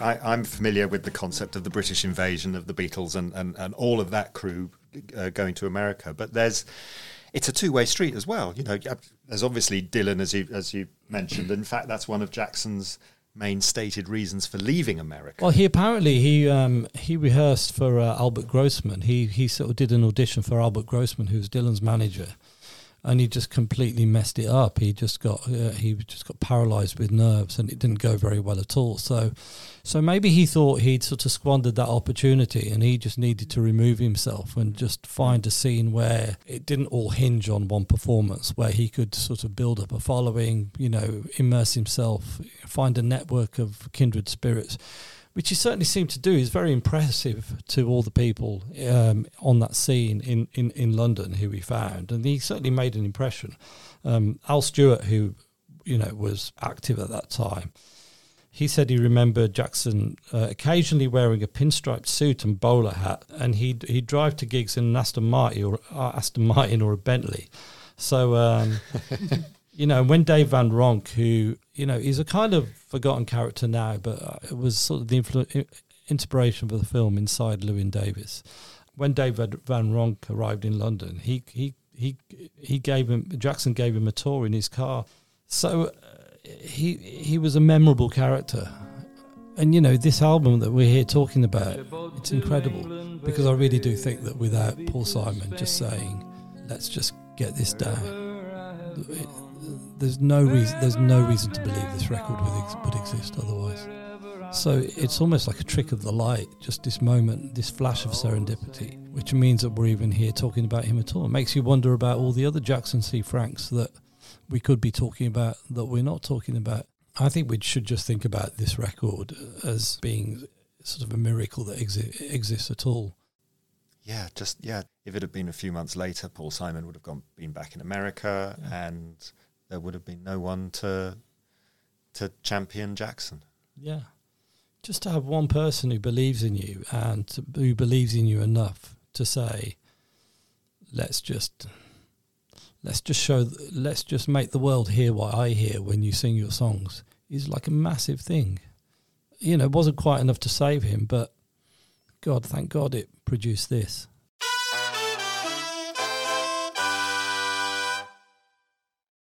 I, am familiar with the concept of the British invasion of the Beatles and, and, and all of that crew uh, going to America. But there's it's a two way street as well. You know, there's obviously Dylan, as you as you mentioned. In fact, that's one of Jackson's main stated reasons for leaving America. Well, he apparently he um, he rehearsed for uh, Albert Grossman. He he sort of did an audition for Albert Grossman, who's Dylan's manager, and he just completely messed it up. He just got uh, he just got paralysed with nerves, and it didn't go very well at all. So, so maybe he thought he'd sort of squandered that opportunity, and he just needed to remove himself and just find a scene where it didn't all hinge on one performance, where he could sort of build up a following, you know, immerse himself, find a network of kindred spirits which he certainly seemed to do, is very impressive to all the people um, on that scene in, in, in London who he found, and he certainly made an impression. Um, Al Stewart, who you know was active at that time, he said he remembered Jackson uh, occasionally wearing a pinstriped suit and bowler hat, and he'd he'd drive to gigs in an Aston Martin or uh, Aston Martin or a Bentley. So. Um, you know, when Dave Van Ronk, who you know, he's a kind of forgotten character now, but uh, it was sort of the influ- inspiration for the film inside Llewyn Davis. When Dave Van Ronk arrived in London, he he he he gave him Jackson gave him a tour in his car, so uh, he he was a memorable character. And you know, this album that we're here talking about, it's incredible because I really do think that without Paul Simon just saying, "Let's just get this down." There's no reason there's no reason to believe this record would, ex- would exist otherwise. So it's almost like a trick of the light, just this moment, this flash of serendipity, which means that we're even here talking about him at all. It makes you wonder about all the other Jackson C. Franks that we could be talking about that we're not talking about. I think we should just think about this record as being sort of a miracle that exi- exists at all. Yeah, just yeah. If it had been a few months later, Paul Simon would have gone been back in America, yeah. and there would have been no one to to champion Jackson. Yeah, just to have one person who believes in you and to, who believes in you enough to say, "Let's just." Let's just show. Let's just make the world hear what I hear when you sing your songs. Is like a massive thing. You know, it wasn't quite enough to save him, but God, thank God it produced this.